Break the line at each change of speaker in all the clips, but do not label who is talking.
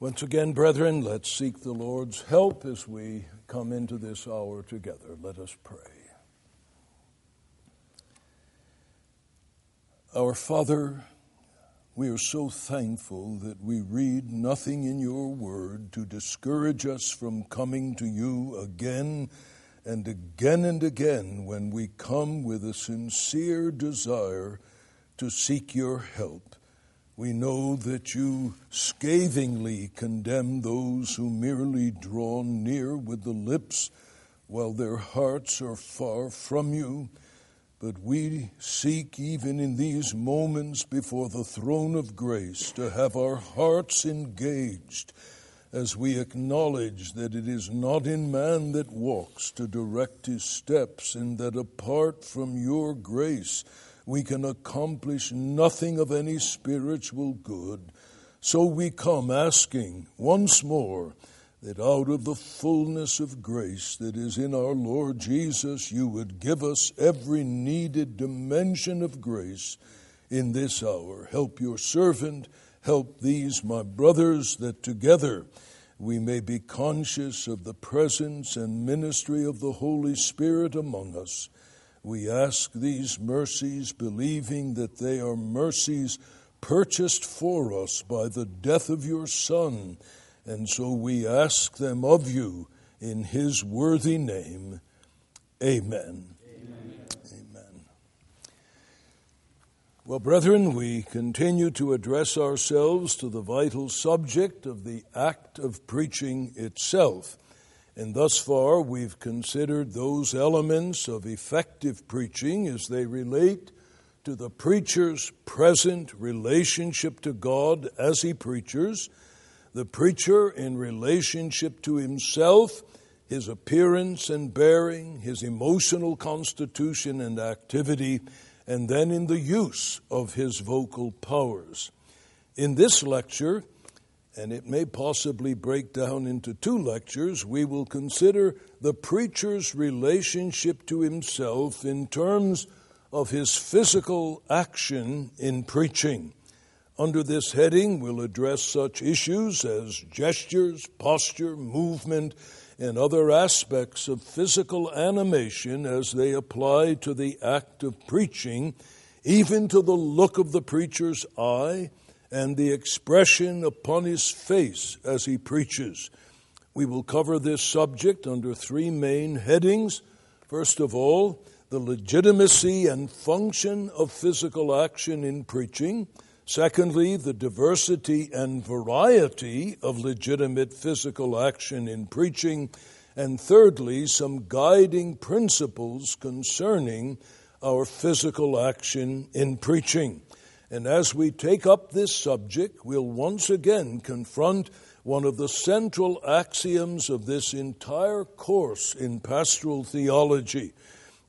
Once again, brethren, let's seek the Lord's help as we come into this hour together. Let us pray. Our Father, we are so thankful that we read nothing in your word to discourage us from coming to you again and again and again when we come with a sincere desire to seek your help. We know that you scathingly condemn those who merely draw near with the lips while their hearts are far from you. But we seek, even in these moments before the throne of grace, to have our hearts engaged as we acknowledge that it is not in man that walks to direct his steps, and that apart from your grace, we can accomplish nothing of any spiritual good. So we come asking once more that out of the fullness of grace that is in our Lord Jesus, you would give us every needed dimension of grace in this hour. Help your servant, help these, my brothers, that together we may be conscious of the presence and ministry of the Holy Spirit among us we ask these mercies, believing that they are mercies purchased for us by the death of your Son, and so we ask them of you in his worthy name. Amen. Amen. Well, brethren, we continue to address ourselves to the vital subject of the act of preaching itself. And thus far, we've considered those elements of effective preaching as they relate to the preacher's present relationship to God as he preaches, the preacher in relationship to himself, his appearance and bearing, his emotional constitution and activity, and then in the use of his vocal powers. In this lecture, and it may possibly break down into two lectures, we will consider the preacher's relationship to himself in terms of his physical action in preaching. Under this heading, we'll address such issues as gestures, posture, movement, and other aspects of physical animation as they apply to the act of preaching, even to the look of the preacher's eye and the expression upon his face as he preaches. We will cover this subject under three main headings. First of all, the legitimacy and function of physical action in preaching. Secondly, the diversity and variety of legitimate physical action in preaching. And thirdly, some guiding principles concerning our physical action in preaching. And as we take up this subject, we'll once again confront one of the central axioms of this entire course in pastoral theology.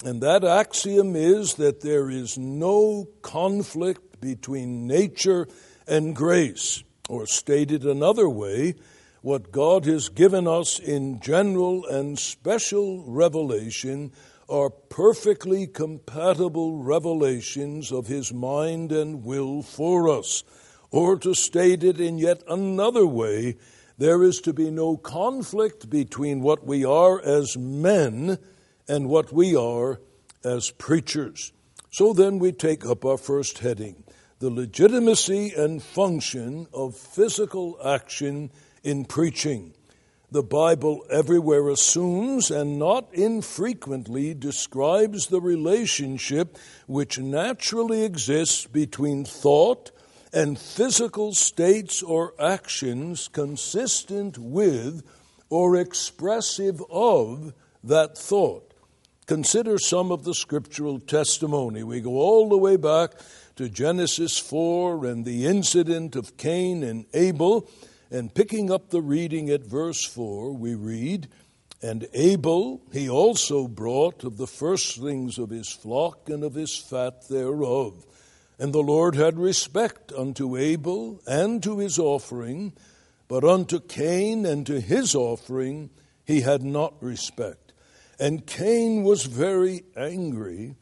And that axiom is that there is no conflict between nature and grace. Or stated another way, what God has given us in general and special revelation are perfectly compatible revelations of His mind and will for us. Or to state it in yet another way, there is to be no conflict between what we are as men and what we are as preachers. So then we take up our first heading the legitimacy and function of physical action in preaching the Bible everywhere assumes and not infrequently describes the relationship which naturally exists between thought and physical states or actions consistent with or expressive of that thought. Consider some of the scriptural testimony. We go all the way back to Genesis 4 and the incident of Cain and Abel and picking up the reading at verse 4, we read, And Abel he also brought of the firstlings of his flock and of his fat thereof. And the Lord had respect unto Abel and to his offering, but unto Cain and to his offering he had not respect. And Cain was very angry,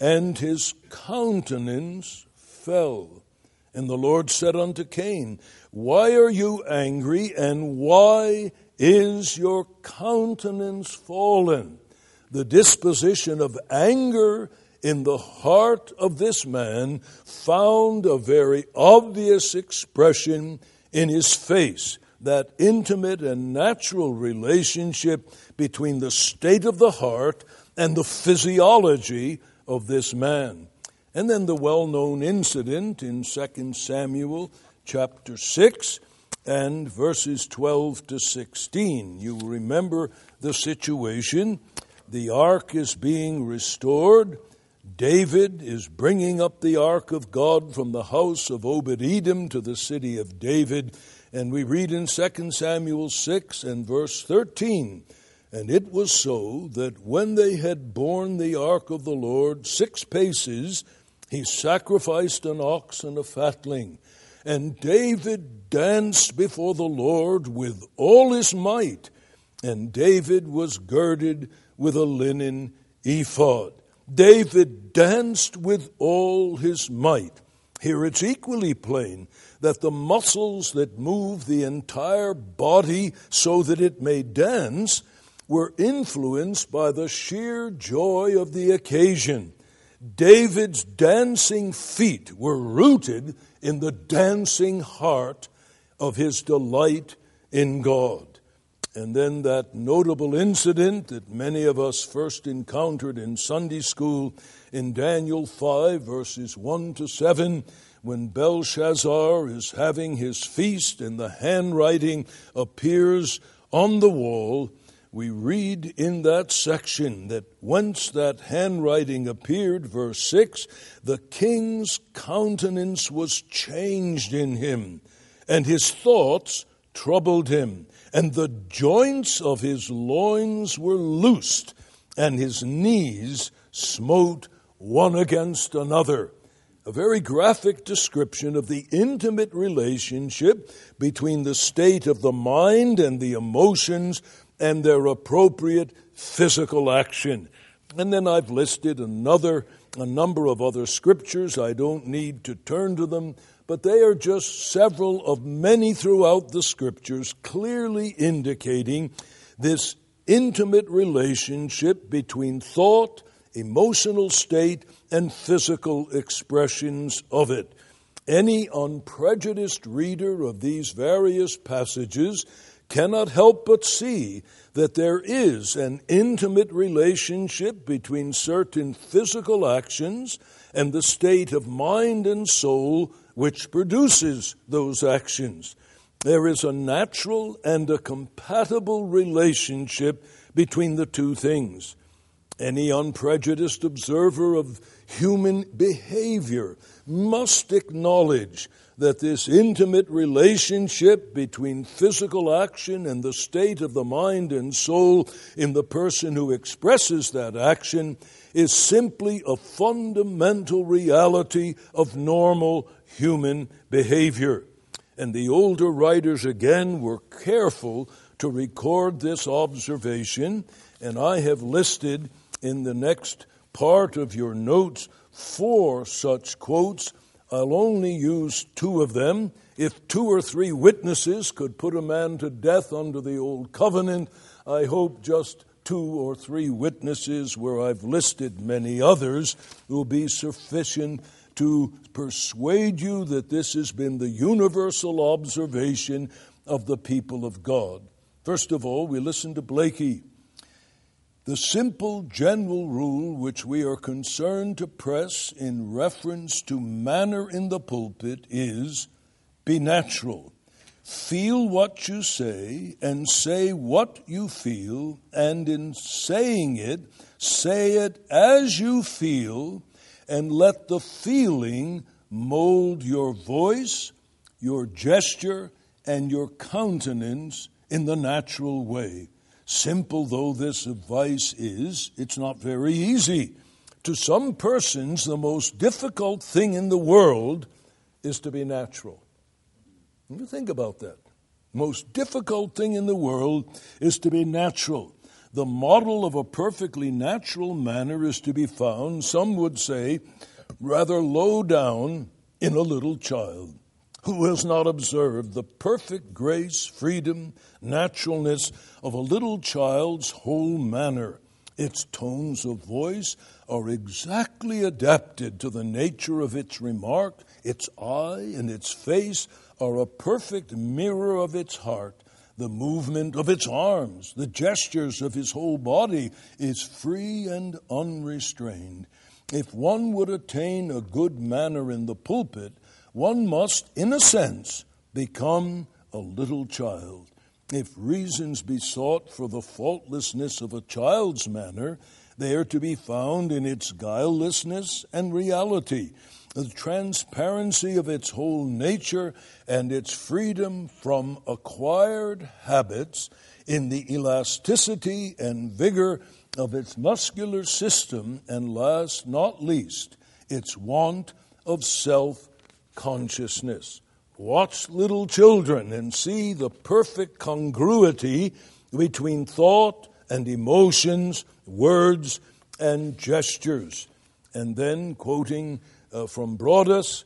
and his countenance fell. And the Lord said unto Cain, Why are you angry, and why is your countenance fallen? The disposition of anger in the heart of this man found a very obvious expression in his face. That intimate and natural relationship between the state of the heart and the physiology of this man. And then the well known incident in 2 Samuel chapter 6 and verses 12 to 16. You remember the situation. The ark is being restored. David is bringing up the ark of God from the house of Obed Edom to the city of David. And we read in 2 Samuel 6 and verse 13 And it was so that when they had borne the ark of the Lord six paces, he sacrificed an ox and a fatling. And David danced before the Lord with all his might. And David was girded with a linen ephod. David danced with all his might. Here it's equally plain that the muscles that move the entire body so that it may dance were influenced by the sheer joy of the occasion. David's dancing feet were rooted in the dancing heart of his delight in God. And then that notable incident that many of us first encountered in Sunday school in Daniel 5, verses 1 to 7, when Belshazzar is having his feast and the handwriting appears on the wall we read in that section that once that handwriting appeared, verse 6, the king's countenance was changed in him, and his thoughts troubled him, and the joints of his loins were loosed, and his knees smote one against another. A very graphic description of the intimate relationship between the state of the mind and the emotions and their appropriate physical action. And then I've listed another a number of other scriptures. I don't need to turn to them, but they are just several of many throughout the scriptures clearly indicating this intimate relationship between thought, emotional state, and physical expressions of it. Any unprejudiced reader of these various passages cannot help but see that there is an intimate relationship between certain physical actions and the state of mind and soul which produces those actions. There is a natural and a compatible relationship between the two things. Any unprejudiced observer of human behavior must acknowledge that this intimate relationship between physical action and the state of the mind and soul in the person who expresses that action is simply a fundamental reality of normal human behavior. And the older writers again were careful to record this observation, and I have listed in the next part of your notes four such quotes I'll only use two of them. If two or three witnesses could put a man to death under the old covenant, I hope just two or three witnesses, where I've listed many others, will be sufficient to persuade you that this has been the universal observation of the people of God. First of all, we listen to Blaikie. The simple general rule which we are concerned to press in reference to manner in the pulpit is be natural. Feel what you say and say what you feel, and in saying it, say it as you feel, and let the feeling mold your voice, your gesture, and your countenance in the natural way. Simple though this advice is, it's not very easy. To some persons, the most difficult thing in the world is to be natural. You think about that. Most difficult thing in the world is to be natural. The model of a perfectly natural manner is to be found, some would say, rather low down in a little child who has not observed the perfect grace, freedom, naturalness of a little child's whole manner. Its tones of voice are exactly adapted to the nature of its remark. Its eye and its face are a perfect mirror of its heart. The movement of its arms, the gestures of his whole body is free and unrestrained. If one would attain a good manner in the pulpit, one must, in a sense, become a little child. If reasons be sought for the faultlessness of a child's manner, they are to be found in its guilelessness and reality, the transparency of its whole nature, and its freedom from acquired habits, in the elasticity and vigor of its muscular system, and last not least, its want of self consciousness. Watch little children and see the perfect congruity between thought and emotions, words and gestures. And then, quoting uh, from Broadus,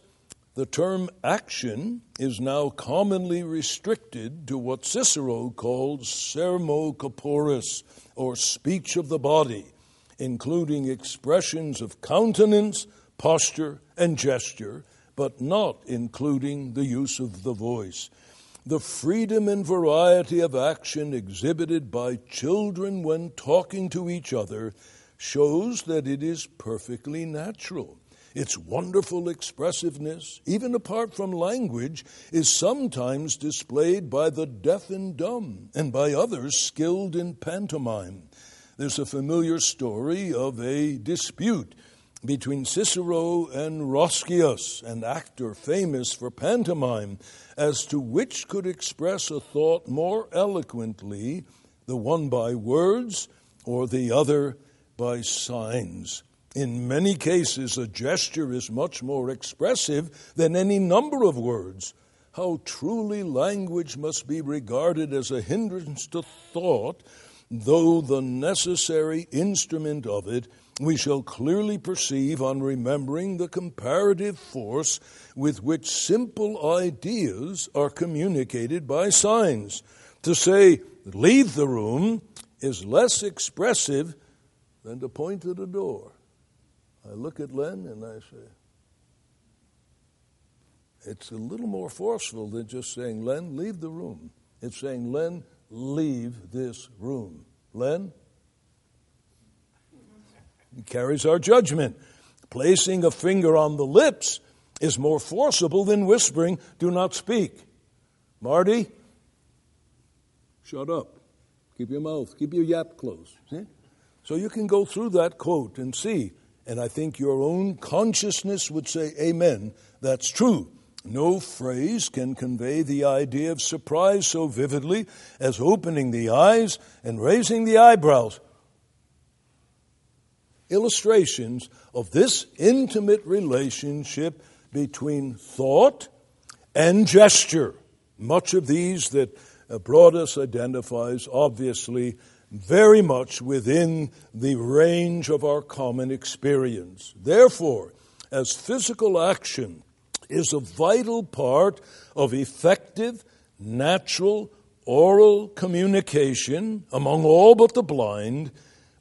the term action is now commonly restricted to what Cicero called sermo corporis, or speech of the body, including expressions of countenance, posture, and gesture, but not including the use of the voice. The freedom and variety of action exhibited by children when talking to each other shows that it is perfectly natural. Its wonderful expressiveness, even apart from language, is sometimes displayed by the deaf and dumb and by others skilled in pantomime. There's a familiar story of a dispute between Cicero and Roscius, an actor famous for pantomime, as to which could express a thought more eloquently, the one by words or the other by signs. In many cases, a gesture is much more expressive than any number of words. How truly language must be regarded as a hindrance to thought, though the necessary instrument of it we shall clearly perceive on remembering the comparative force with which simple ideas are communicated by signs. To say, leave the room, is less expressive than to point at a door. I look at Len and I say, it's a little more forceful than just saying, Len, leave the room. It's saying, Len, leave this room. Len, carries our judgment. Placing a finger on the lips is more forcible than whispering, do not speak. Marty, shut up. Keep your mouth, keep your yap closed. See? So you can go through that quote and see, and I think your own consciousness would say, Amen, that's true. No phrase can convey the idea of surprise so vividly as opening the eyes and raising the eyebrows illustrations of this intimate relationship between thought and gesture. Much of these that uh, Broadus identifies obviously very much within the range of our common experience. Therefore, as physical action is a vital part of effective, natural, oral communication among all but the blind,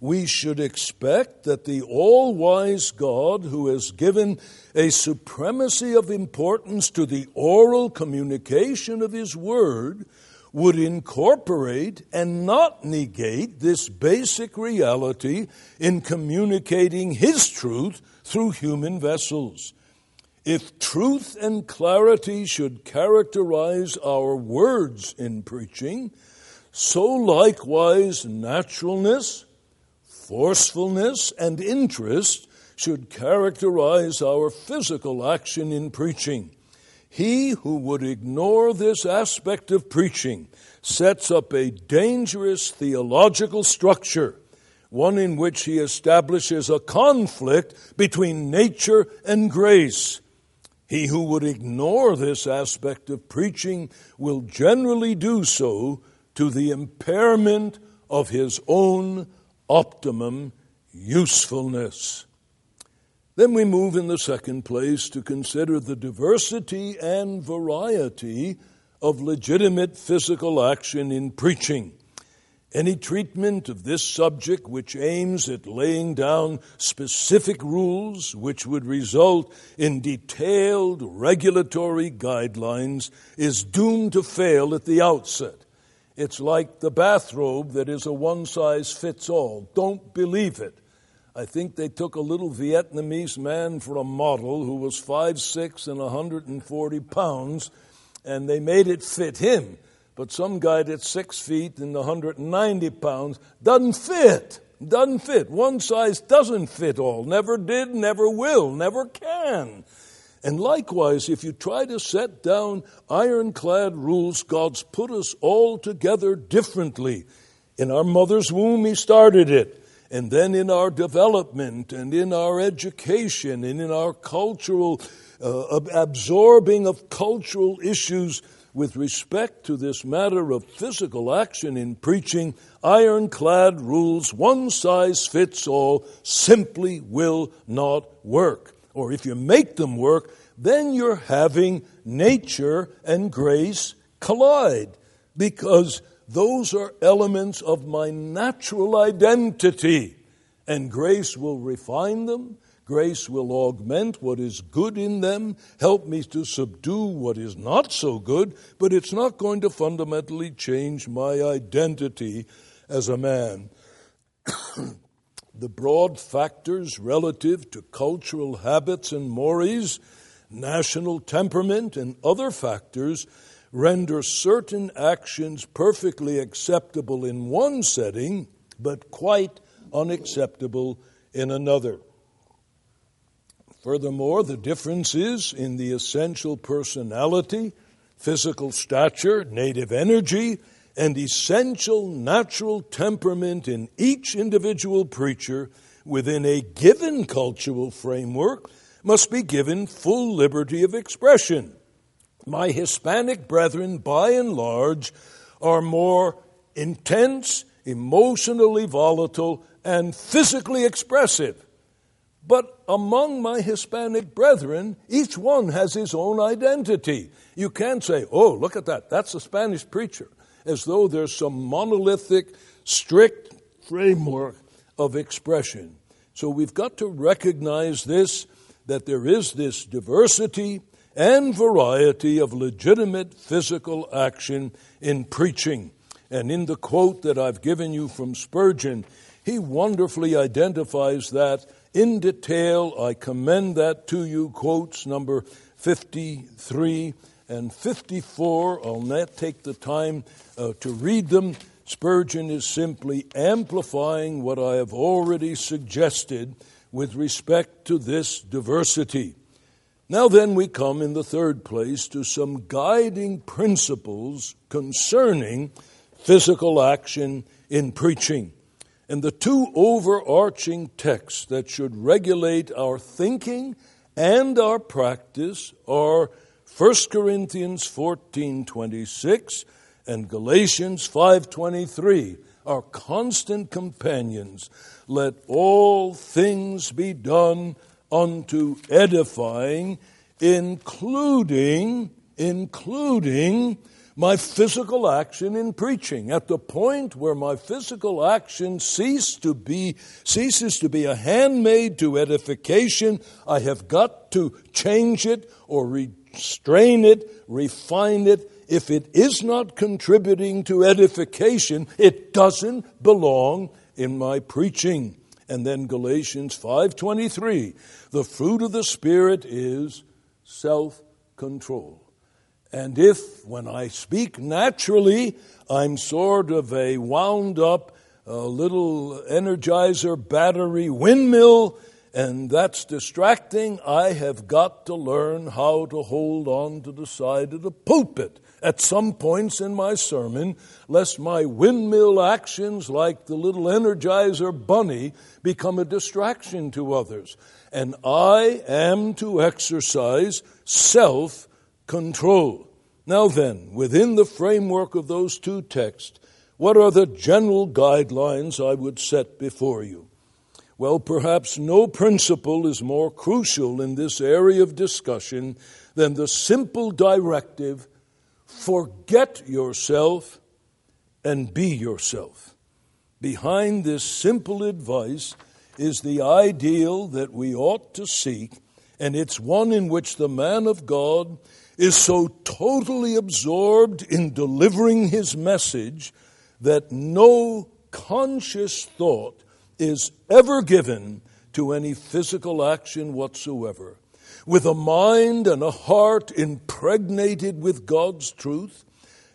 we should expect that the all wise God, who has given a supremacy of importance to the oral communication of His Word, would incorporate and not negate this basic reality in communicating His truth through human vessels. If truth and clarity should characterize our words in preaching, so likewise naturalness, forcefulness and interest should characterize our physical action in preaching. He who would ignore this aspect of preaching sets up a dangerous theological structure, one in which he establishes a conflict between nature and grace. He who would ignore this aspect of preaching will generally do so to the impairment of his own optimum usefulness. Then we move in the second place to consider the diversity and variety of legitimate physical action in preaching. Any treatment of this subject which aims at laying down specific rules which would result in detailed regulatory guidelines is doomed to fail at the outset. It's like the bathrobe that is a one size fits all. Don't believe it. I think they took a little Vietnamese man for a model who was 5'6 and 140 pounds, and they made it fit him. But some guy that's six feet and 190 pounds doesn't fit. Doesn't fit. One size doesn't fit all. Never did, never will, never can. And likewise, if you try to set down ironclad rules, God's put us all together differently. In our mother's womb, He started it. And then in our development and in our education and in our cultural uh, absorbing of cultural issues, with respect to this matter of physical action in preaching, ironclad rules, one size fits all, simply will not work. Or if you make them work, then you're having nature and grace collide because those are elements of my natural identity. And grace will refine them Grace will augment what is good in them, help me to subdue what is not so good, but it's not going to fundamentally change my identity as a man. the broad factors relative to cultural habits and mores, national temperament, and other factors render certain actions perfectly acceptable in one setting, but quite unacceptable in another. Furthermore, the differences in the essential personality, physical stature, native energy, and essential natural temperament in each individual preacher within a given cultural framework must be given full liberty of expression. My Hispanic brethren, by and large, are more intense, emotionally volatile, and physically expressive but among my Hispanic brethren, each one has his own identity. You can't say, oh, look at that, that's a Spanish preacher, as though there's some monolithic, strict framework of expression. So we've got to recognize this that there is this diversity and variety of legitimate physical action in preaching. And in the quote that I've given you from Spurgeon, he wonderfully identifies that in detail. I commend that to you. Quotes number 53 and 54. I'll not take the time uh, to read them. Spurgeon is simply amplifying what I have already suggested with respect to this diversity. Now, then, we come in the third place to some guiding principles concerning physical action in preaching. And the two overarching texts that should regulate our thinking and our practice are 1 Corinthians 14:26 and Galatians 5:23, are constant companions. Let all things be done unto edifying, including including my physical action in preaching. At the point where my physical action cease to be, ceases to be a handmaid to edification, I have got to change it or restrain it, refine it. If it is not contributing to edification, it doesn't belong in my preaching. And then Galatians 5:23, the fruit of the spirit is self-control. And if, when I speak naturally, I'm sort of a wound up a little energizer battery windmill, and that's distracting, I have got to learn how to hold on to the side of the pulpit at some points in my sermon, lest my windmill actions, like the little energizer bunny, become a distraction to others. And I am to exercise self control. Now, then, within the framework of those two texts, what are the general guidelines I would set before you? Well, perhaps no principle is more crucial in this area of discussion than the simple directive forget yourself and be yourself. Behind this simple advice is the ideal that we ought to seek, and it's one in which the man of God is so totally absorbed in delivering his message that no conscious thought is ever given to any physical action whatsoever. With a mind and a heart impregnated with God's truth,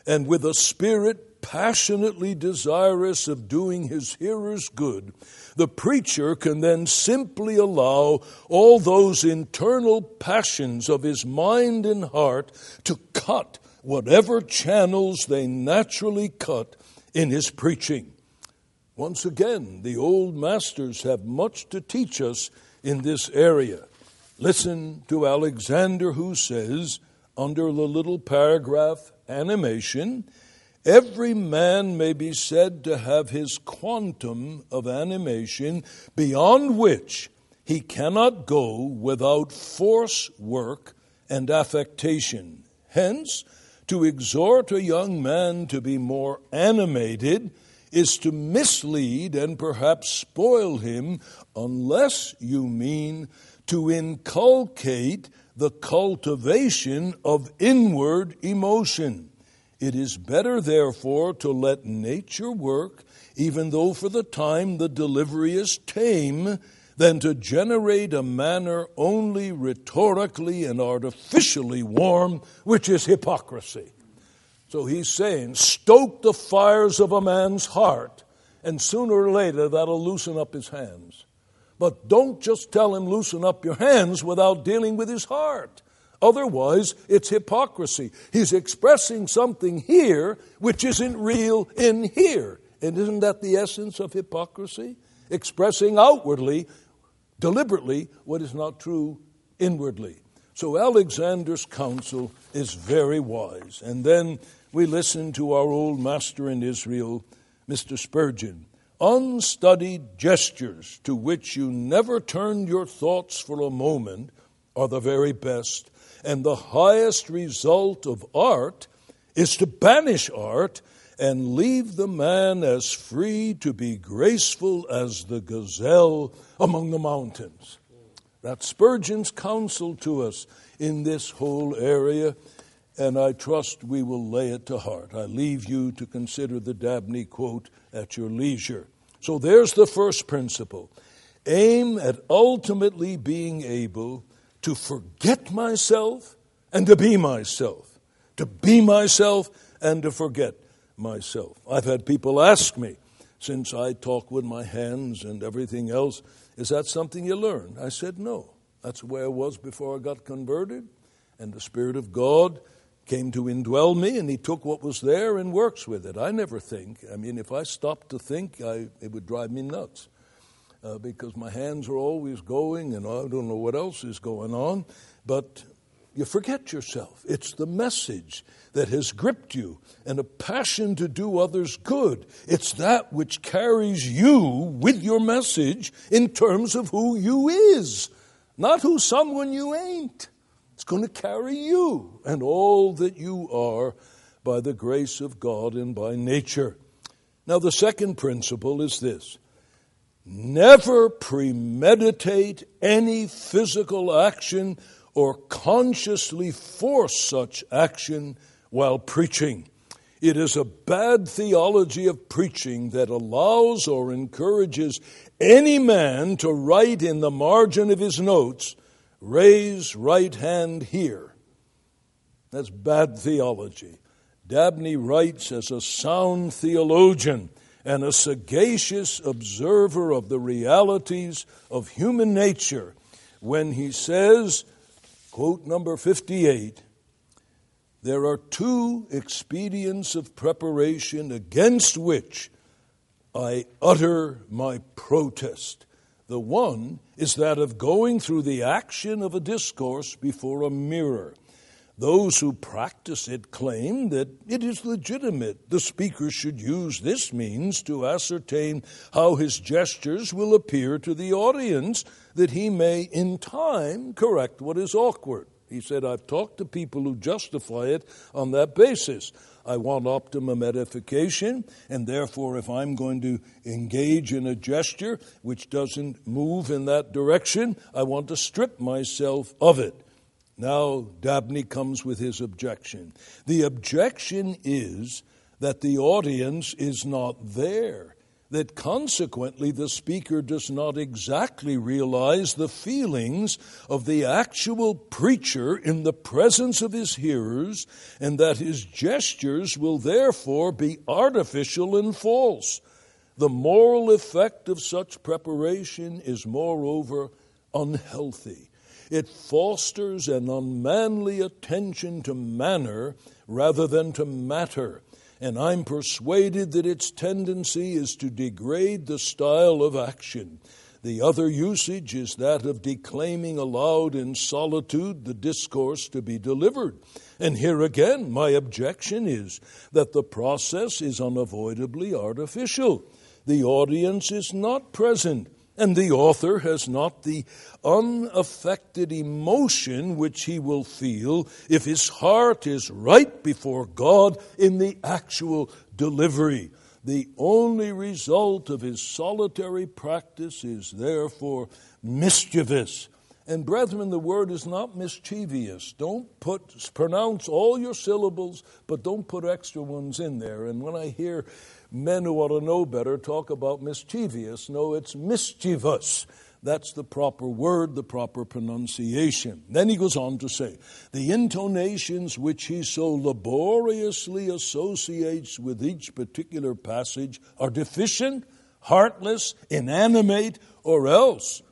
and with a spirit passionately desirous of doing his hearers good, the preacher can then simply allow all those internal passions of his mind and heart to cut whatever channels they naturally cut in his preaching. Once again, the old masters have much to teach us in this area. Listen to Alexander, who says, under the little paragraph animation, every man may be said to have his quantum of animation beyond which he cannot go without force, work, and affectation. Hence, to exhort a young man to be more animated is to mislead and perhaps spoil him unless you mean to inculcate the cultivation of inward emotion. It is better, therefore, to let nature work, even though for the time the delivery is tame, than to generate a manner only rhetorically and artificially warm, which is hypocrisy. So he's saying, stoke the fires of a man's heart, and sooner or later that'll loosen up his hands. But don't just tell him, loosen up your hands without dealing with his heart. Otherwise, it's hypocrisy. He's expressing something here which isn't real in here. And isn't that the essence of hypocrisy? Expressing outwardly, deliberately, what is not true inwardly. So Alexander's counsel is very wise. And then we listen to our old master in Israel, Mr. Spurgeon. Unstudied gestures to which you never turned your thoughts for a moment are the very best. And the highest result of art is to banish art and leave the man as free to be graceful as the gazelle among the mountains. That's Spurgeon's counsel to us in this whole area and I trust we will lay it to heart. I leave you to consider the Dabney quote at your leisure. So there's the first principle aim at ultimately being able to forget myself and to be myself, to be myself and to forget myself. I've had people ask me, since I talk with my hands and everything else, is that something you learned? I said, no. That's the way I was before I got converted, and the Spirit of God came to indwell me, and he took what was there and works with it. I never think. I mean, if I stopped to think, I, it would drive me nuts uh, because my hands are always going, and I don't know what else is going on. But you forget yourself. It's the message that has gripped you and a passion to do others good. It's that which carries you with your message in terms of who you is, not who someone you ain't. Going to carry you and all that you are by the grace of God and by nature. Now, the second principle is this never premeditate any physical action or consciously force such action while preaching. It is a bad theology of preaching that allows or encourages any man to write in the margin of his notes, raise right hand here. That's bad theology. Dabney writes as a sound theologian and a sagacious observer of the realities of human nature when he says, quote number 58, there are two expedients of preparation against which I utter my protest. The one is that of going through the action of a discourse before a mirror. Those who practice it claim that it is legitimate. The speaker should use this means to ascertain how his gestures will appear to the audience, that he may, in time, correct what is awkward. He said, I've talked to people who justify it on that basis. I want optimum edification, and therefore, if I'm going to engage in a gesture which doesn't move in that direction, I want to strip myself of it. Now, Dabney comes with his objection. The objection is that the audience is not there, that consequently the speaker does not exactly realize the feelings of the actual preacher in the presence of his hearers, and that his gestures will therefore be artificial and false. The moral effect of such preparation is, moreover, unhealthy. It fosters an unmanly attention to manner rather than to matter. And I'm persuaded that its tendency is to degrade the style of action. The other usage is that of declaiming aloud in solitude the discourse to be delivered. And here again, my objection is that the process is unavoidably artificial. The audience is not present. And the author has not the unaffected emotion which he will feel if his heart is right before God in the actual delivery. The only result of his solitary practice is therefore mischievous. And brethren, the word is not mischievous. Don't put pronounce all your syllables, but don't put extra ones in there. And when I hear men who ought to know better talk about mischievous. No, it's mischievous. That's the proper word, the proper pronunciation. Then he goes on to say, the intonations which he so laboriously associates with each particular passage are deficient, heartless, inanimate, or else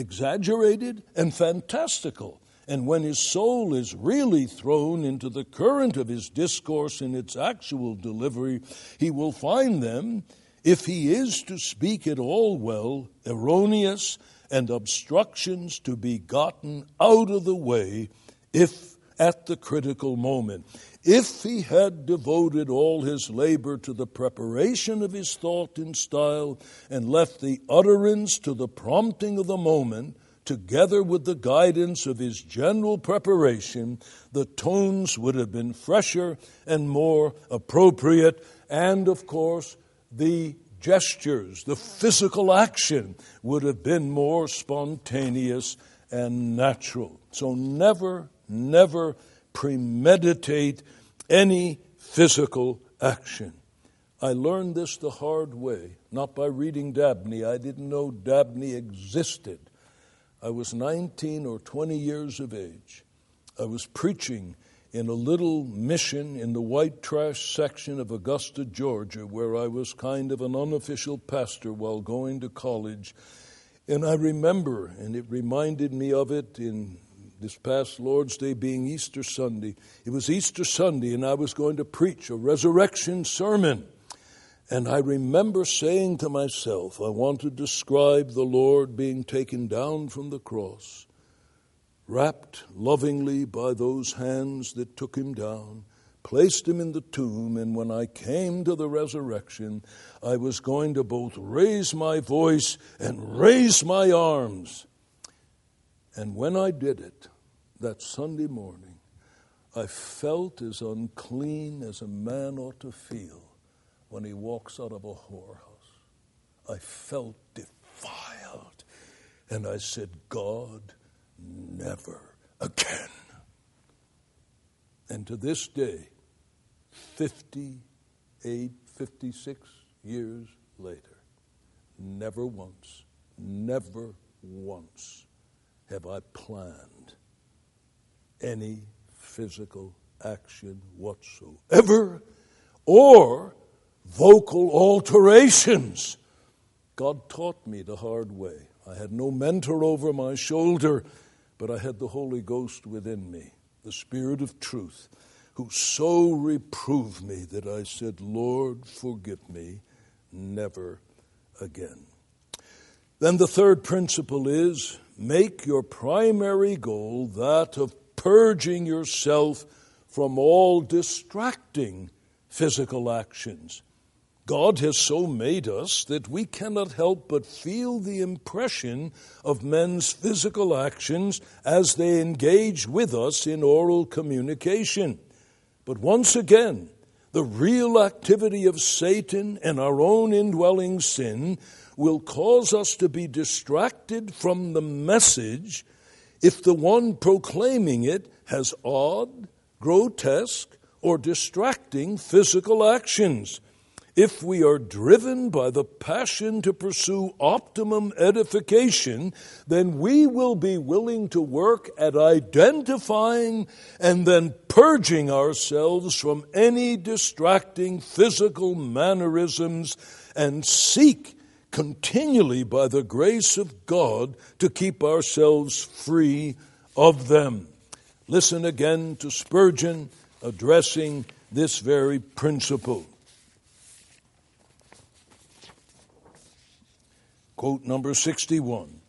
exaggerated and fantastical. And when his soul is really thrown into the current of his discourse in its actual delivery, he will find them, if he is to speak at all well, erroneous and obstructions to be gotten out of the way if at the critical moment. If he had devoted all his labor to the preparation of his thought and style and left the utterance to the prompting of the moment, together with the guidance of his general preparation, the tones would have been fresher and more appropriate, and of course, the gestures, the physical action would have been more spontaneous and natural. So never, never premeditate any physical action. I learned this the hard way, not by reading Dabney. I didn't know Dabney existed. I was 19 or 20 years of age. I was preaching in a little mission in the white trash section of Augusta, Georgia, where I was kind of an unofficial pastor while going to college. And I remember, and it reminded me of it in this past Lord's Day being Easter Sunday. It was Easter Sunday, and I was going to preach a resurrection sermon. And I remember saying to myself, I want to describe the Lord being taken down from the cross, wrapped lovingly by those hands that took him down, placed him in the tomb, and when I came to the resurrection, I was going to both raise my voice and raise my arms. And when I did it, that Sunday morning, I felt as unclean as a man ought to feel when he walks out of a whorehouse. I felt defiled. And I said, God, never again. And to this day, 58, 56 years later, never once, never once have I planned any physical action whatsoever or vocal alterations. God taught me the hard way. I had no mentor over my shoulder, but I had the Holy Ghost within me, the Spirit of truth, who so reproved me that I said, Lord, forgive me, never again. Then the third principle is make your primary goal that of purging yourself from all distracting physical actions. God has so made us that we cannot help but feel the impression of men's physical actions as they engage with us in oral communication. But once again, the real activity of Satan and our own indwelling sin will cause us to be distracted from the message if the one proclaiming it has odd, grotesque, or distracting physical actions if we are driven by the passion to pursue optimum edification, then we will be willing to work at identifying and then purging ourselves from any distracting physical mannerisms and seek continually by the grace of God to keep ourselves free of them. Listen again to Spurgeon addressing this very principle. Quote number 61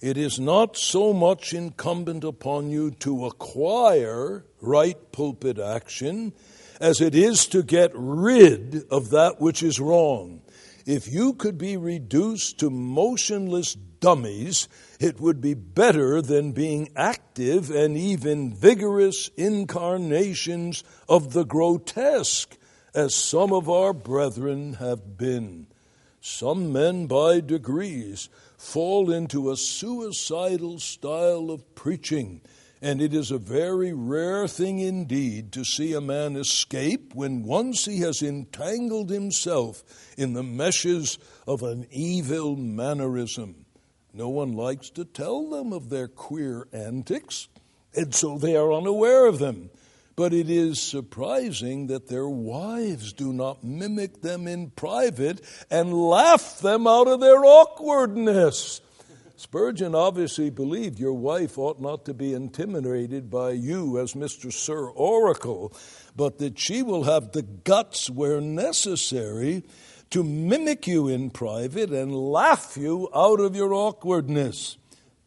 It is not so much incumbent upon you to acquire right pulpit action as it is to get rid of that which is wrong. If you could be reduced to motionless dummies, it would be better than being active and even vigorous incarnations of the grotesque, as some of our brethren have been. Some men, by degrees, fall into a suicidal style of preaching, and it is a very rare thing indeed to see a man escape when once he has entangled himself in the meshes of an evil mannerism. No one likes to tell them of their queer antics, and so they are unaware of them. But it is surprising that their wives do not mimic them in private and laugh them out of their awkwardness. Spurgeon obviously believed your wife ought not to be intimidated by you as Mr. Sir Oracle, but that she will have the guts where necessary to mimic you in private and laugh you out of your awkwardness.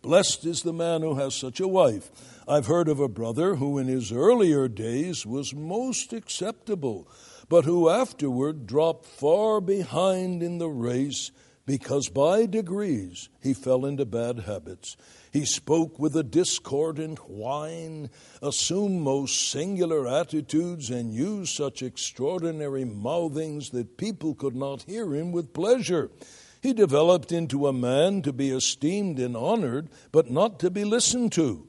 Blessed is the man who has such a wife. I've heard of a brother who in his earlier days was most acceptable, but who afterward dropped far behind in the race because by degrees he fell into bad habits. He spoke with a discordant whine, assumed most singular attitudes, and used such extraordinary mouthings that people could not hear him with pleasure. He developed into a man to be esteemed and honored, but not to be listened to.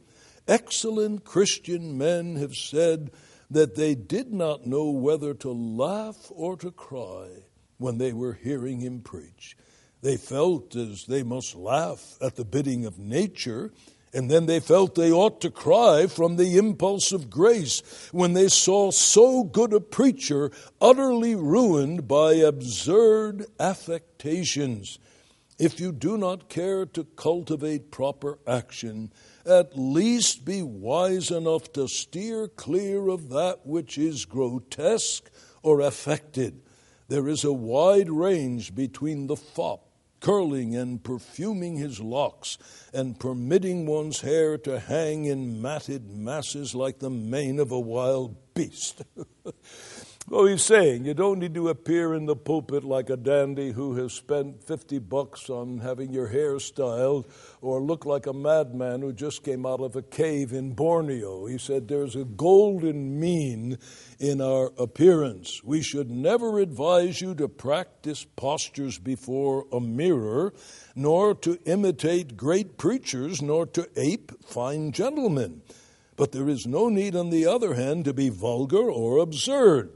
Excellent Christian men have said that they did not know whether to laugh or to cry when they were hearing him preach. They felt as they must laugh at the bidding of nature, and then they felt they ought to cry from the impulse of grace when they saw so good a preacher utterly ruined by absurd affectations. If you do not care to cultivate proper action, at least be wise enough to steer clear of that which is grotesque or affected. There is a wide range between the fop curling and perfuming his locks and permitting one's hair to hang in matted masses like the mane of a wild beast. Well, he's saying you don't need to appear in the pulpit like a dandy who has spent 50 bucks on having your hair styled or look like a madman who just came out of a cave in Borneo. He said there's a golden mean in our appearance. We should never advise you to practice postures before a mirror, nor to imitate great preachers, nor to ape fine gentlemen. But there is no need, on the other hand, to be vulgar or absurd.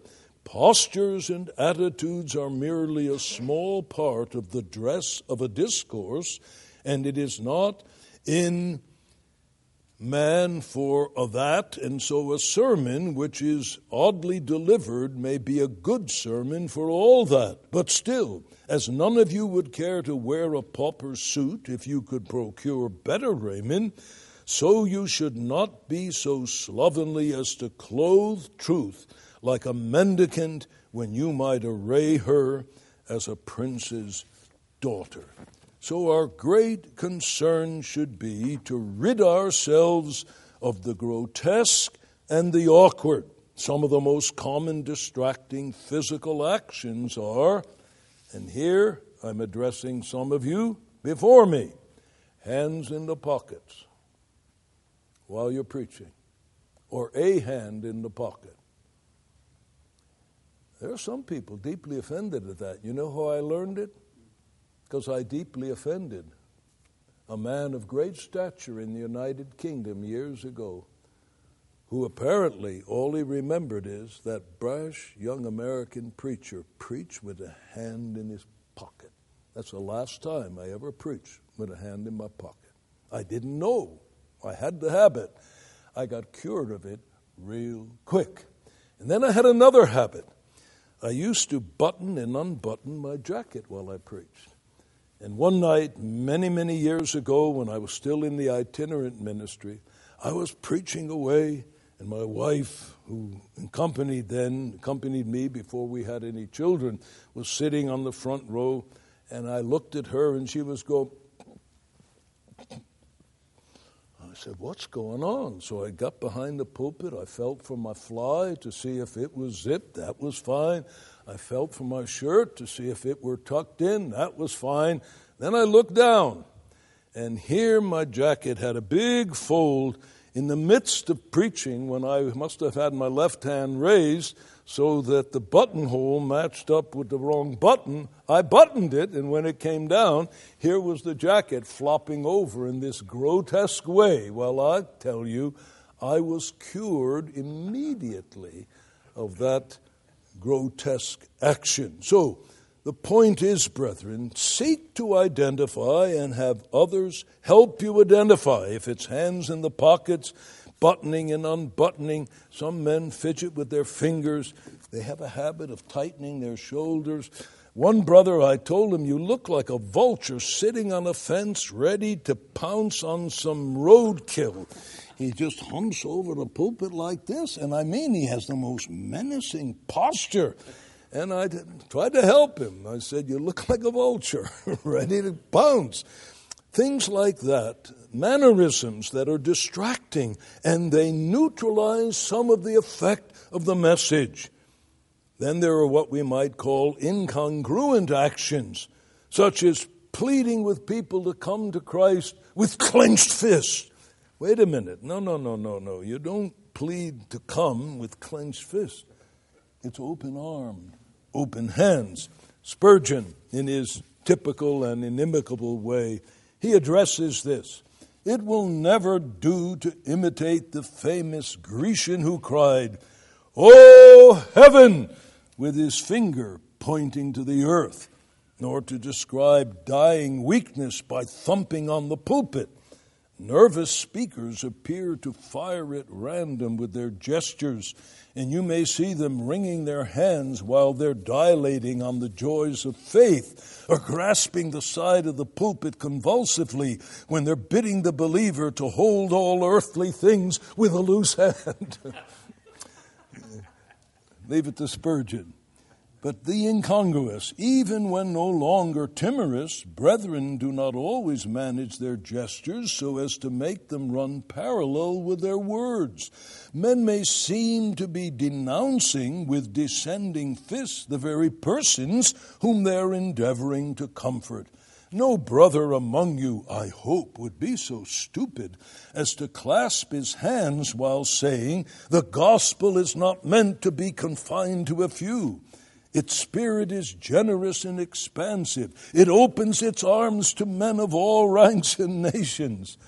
Postures and attitudes are merely a small part of the dress of a discourse, and it is not in man for a that, and so a sermon which is oddly delivered may be a good sermon for all that. But still, as none of you would care to wear a pauper suit if you could procure better raiment, so you should not be so slovenly as to clothe truth like a mendicant when you might array her as a prince's daughter. So, our great concern should be to rid ourselves of the grotesque and the awkward. Some of the most common distracting physical actions are, and here I'm addressing some of you before me, hands in the pockets while you're preaching, or a hand in the pocket. There are some people deeply offended at that. You know how I learned it? Because I deeply offended a man of great stature in the United Kingdom years ago who apparently all he remembered is that brash young American preacher preached with a hand in his pocket. That's the last time I ever preached with a hand in my pocket. I didn't know. I had the habit. I got cured of it real quick. And then I had another habit. I used to button and unbutton my jacket while I preached. And one night, many, many years ago, when I was still in the itinerant ministry, I was preaching away, and my wife, who accompanied then, accompanied me before we had any children, was sitting on the front row, and I looked at her, and she was going, I said, What's going on? So I got behind the pulpit. I felt for my fly to see if it was zipped. That was fine. I felt for my shirt to see if it were tucked in. That was fine. Then I looked down, and here my jacket had a big fold in the midst of preaching when I must have had my left hand raised so that the buttonhole matched up with the wrong button. I buttoned it, and when it came down, here was the jacket flopping over in this grotesque way. Well, I tell you, I was cured immediately of that grotesque action. So, the point is, brethren, seek to identify and have others help you identify. If it's hands in the pockets, buttoning and unbuttoning. Some men fidget with their fingers. They have a habit of tightening their shoulders. One brother, I told him, You look like a vulture sitting on a fence ready to pounce on some roadkill. He just humps over the pulpit like this, and I mean, he has the most menacing posture. And I tried to help him. I said, You look like a vulture, ready to pounce. Things like that, mannerisms that are distracting, and they neutralize some of the effect of the message. Then there are what we might call incongruent actions, such as pleading with people to come to Christ with clenched fists. Wait a minute. No, no, no, no, no. You don't plead to come with clenched fists. It's open armed, open hands. Spurgeon, in his typical and inimicable way, he addresses this. It will never do to imitate the famous Grecian who cried, Oh heaven, with his finger pointing to the earth, nor to describe dying weakness by thumping on the pulpit. Nervous speakers appear to fire at random with their gestures and you may see them wringing their hands while they're dilating on the joys of faith, or grasping the side of the pulpit convulsively when they're bidding the believer to hold all earthly things with a loose hand. Leave it to Spurgeon. But the incongruous, even when no longer timorous, brethren do not always manage their gestures so as to make them run parallel with their words. Men may seem to be denouncing with descending fists the very persons whom they are endeavoring to comfort. No brother among you, I hope, would be so stupid as to clasp his hands while saying, The gospel is not meant to be confined to a few. Its spirit is generous and expansive. It opens its arms to men of all ranks and nations.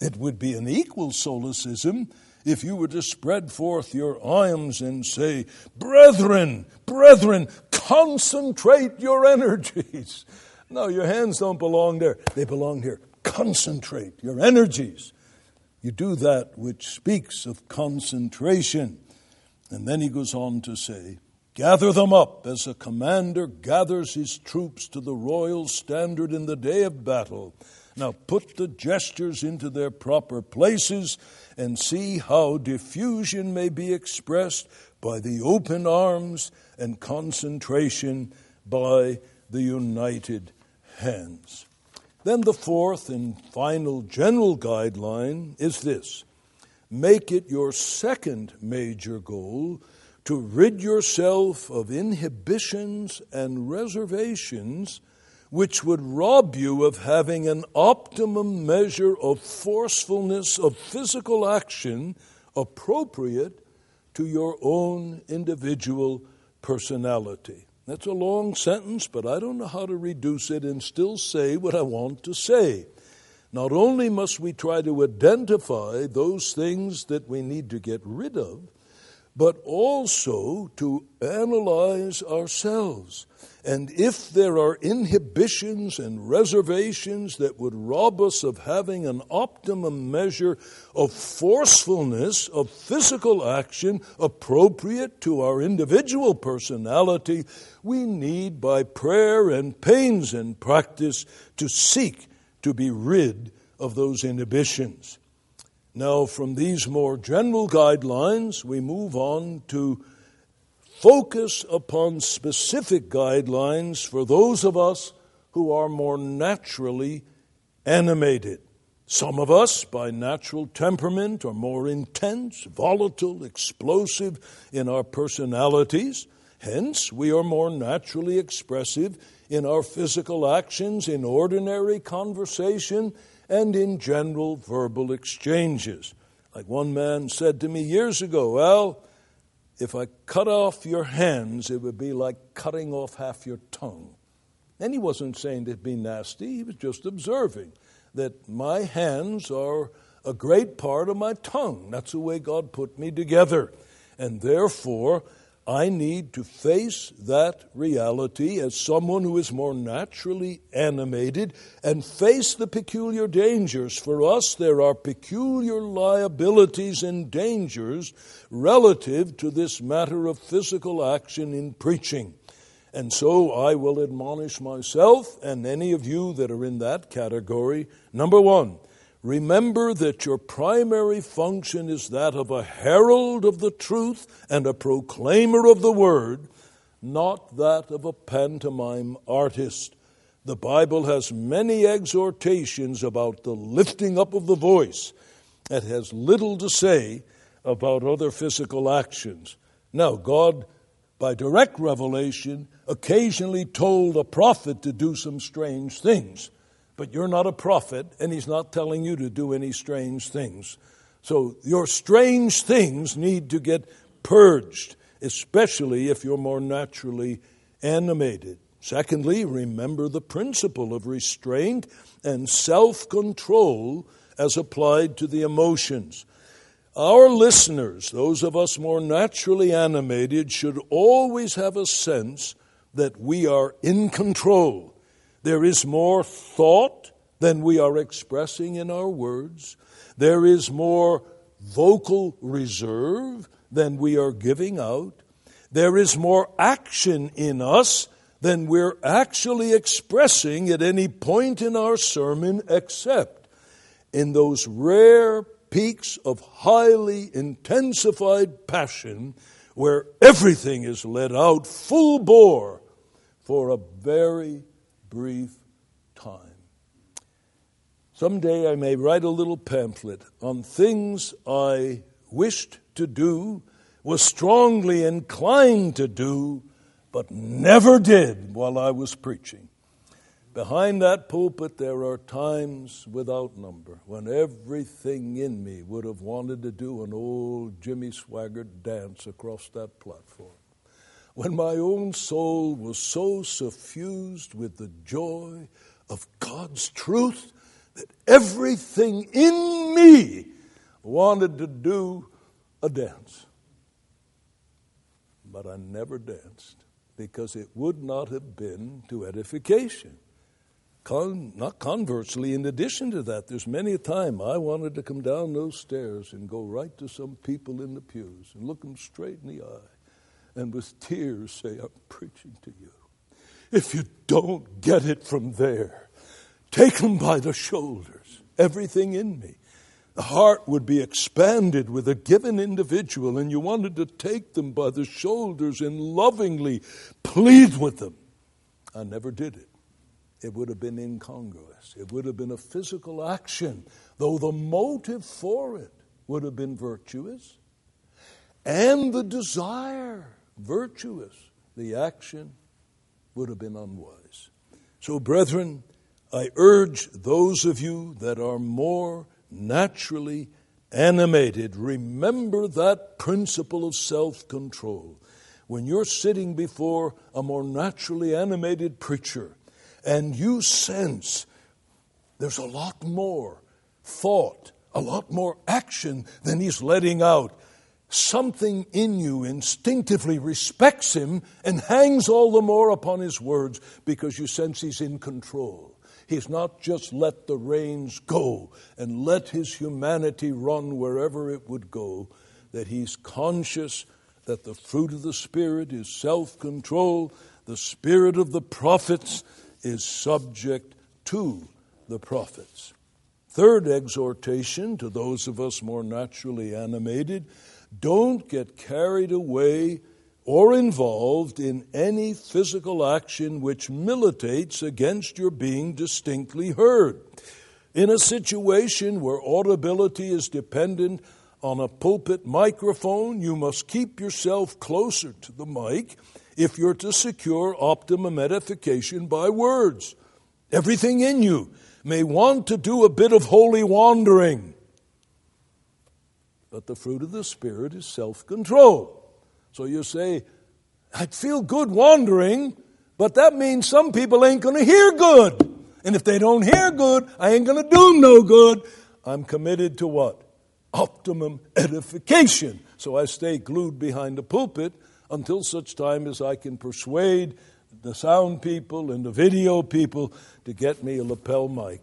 It would be an equal solecism if you were to spread forth your arms and say, Brethren, brethren, concentrate your energies. No, your hands don't belong there. They belong here. Concentrate your energies. You do that which speaks of concentration. And then he goes on to say, Gather them up as a commander gathers his troops to the royal standard in the day of battle. Now put the gestures into their proper places and see how diffusion may be expressed by the open arms and concentration by the united hands. Then the fourth and final general guideline is this make it your second major goal to rid yourself of inhibitions and reservations which would rob you of having an optimum measure of forcefulness of physical action appropriate to your own individual personality. That's a long sentence, but I don't know how to reduce it and still say what I want to say. Not only must we try to identify those things that we need to get rid of, but also to analyze ourselves. And if there are inhibitions and reservations that would rob us of having an optimum measure of forcefulness of physical action appropriate to our individual personality, we need, by prayer and pains and practice, to seek to be rid of those inhibitions. Now, from these more general guidelines, we move on to focus upon specific guidelines for those of us who are more naturally animated. Some of us, by natural temperament, are more intense, volatile, explosive in our personalities. Hence, we are more naturally expressive in our physical actions, in ordinary conversation, and in general verbal exchanges. Like one man said to me years ago, Well, if I cut off your hands, it would be like cutting off half your tongue. And he wasn't saying to be nasty, he was just observing that my hands are a great part of my tongue. That's the way God put me together. And therefore, I need to face that reality as someone who is more naturally animated and face the peculiar dangers. For us, there are peculiar liabilities and dangers relative to this matter of physical action in preaching. And so I will admonish myself and any of you that are in that category. Number one, Remember that your primary function is that of a herald of the truth and a proclaimer of the word, not that of a pantomime artist. The Bible has many exhortations about the lifting up of the voice. It has little to say about other physical actions. Now, God, by direct revelation, occasionally told a prophet to do some strange things. But you're not a prophet, and he's not telling you to do any strange things. So your strange things need to get purged, especially if you're more naturally animated. Secondly, remember the principle of restraint and self control as applied to the emotions. Our listeners, those of us more naturally animated, should always have a sense that we are in control there is more thought than we are expressing in our words. There is more vocal reserve than we are giving out. There is more action in us than we're actually expressing at any point in our sermon, except in those rare peaks of highly intensified passion where everything is let out full bore for a very brief time. Someday I may write a little pamphlet on things I wished to do, was strongly inclined to do, but never did while I was preaching. Behind that pulpit, there are times without number when everything in me would have wanted to do an old Jimmy Swaggart dance across that platform when my own soul was so suffused with the joy of God's truth that everything in me wanted to do a dance. But I never danced because it would not have been to edification. Con, not conversely, in addition to that, there's many a time I wanted to come down those stairs and go right to some people in the pews and look them straight in the eye and with tears say, I'm preaching to you. If you don't get it from there, take them by the shoulders, everything in me. The heart would be expanded with a given individual, and you wanted to take them by the shoulders and lovingly plead with them. I never did it. It would have been incongruous. It would have been a physical action, though the motive for it would have been virtuous, and the desire virtuous, the action would have been unwise. So, brethren, I urge those of you that are more naturally animated, remember that principle of self control. When you're sitting before a more naturally animated preacher and you sense there's a lot more thought, a lot more action than he's letting out, something in you instinctively respects him and hangs all the more upon his words because you sense he's in control. He's not just let the reins go and let his humanity run wherever it would go, that he's conscious that the fruit of the Spirit is self control, the spirit of the prophets is subject to the prophets. Third exhortation to those of us more naturally animated don't get carried away or involved in any physical action which militates against your being distinctly heard. In a situation where audibility is dependent on a pulpit microphone, you must keep yourself closer to the mic if you're to secure optimum edification by words. Everything in you may want to do a bit of holy wandering, but the fruit of the Spirit is self control. So you say, I'd feel good wandering, but that means some people ain't going to hear good. And if they don't hear good, I ain't going to do no good. I'm committed to what? Optimum edification. So I stay glued behind the pulpit until such time as I can persuade the sound people and the video people to get me a lapel mic.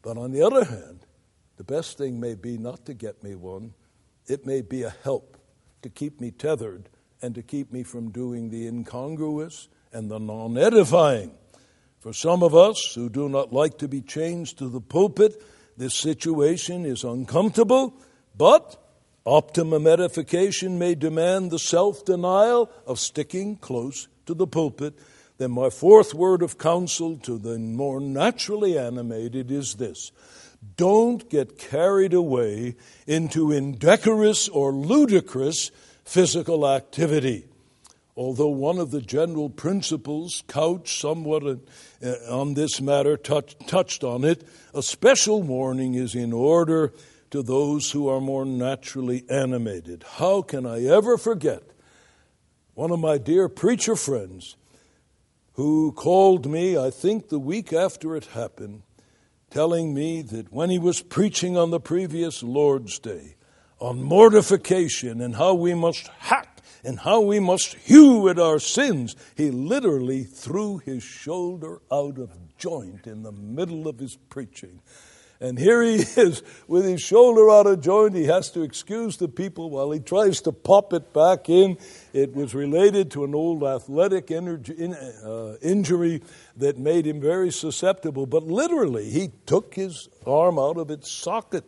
But on the other hand, the best thing may be not to get me one, it may be a help to keep me tethered and to keep me from doing the incongruous and the non edifying. For some of us who do not like to be changed to the pulpit, this situation is uncomfortable, but optimum edification may demand the self denial of sticking close to the pulpit. Then, my fourth word of counsel to the more naturally animated is this don't get carried away into indecorous or ludicrous physical activity. Although one of the general principles couched somewhat uh, on this matter touch, touched on it, a special warning is in order to those who are more naturally animated. How can I ever forget one of my dear preacher friends who called me, I think the week after it happened, telling me that when he was preaching on the previous Lord's Day on mortification and how we must hack and how we must hew at our sins, he literally threw his shoulder out of joint in the middle of his preaching. And here he is with his shoulder out of joint. He has to excuse the people while he tries to pop it back in. It was related to an old athletic uh, injury that made him very susceptible. But literally, he took his arm out of its socket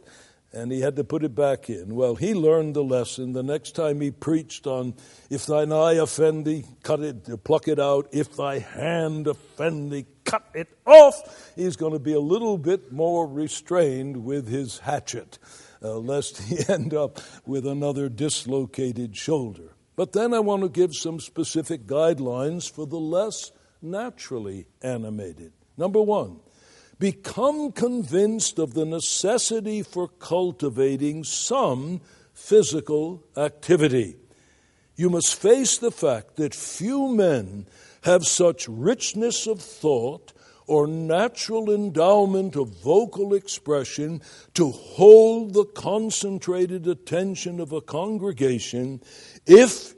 and he had to put it back in. Well, he learned the lesson. The next time he preached on, if thine eye offend thee, cut it, pluck it out. If thy hand offend thee, cut it off. He's going to be a little bit more restrained with his hatchet, uh, lest he end up with another dislocated shoulder. But then I want to give some specific guidelines for the less naturally animated. Number one, become convinced of the necessity for cultivating some physical activity. You must face the fact that few men have such richness of thought or natural endowment of vocal expression to hold the concentrated attention of a congregation if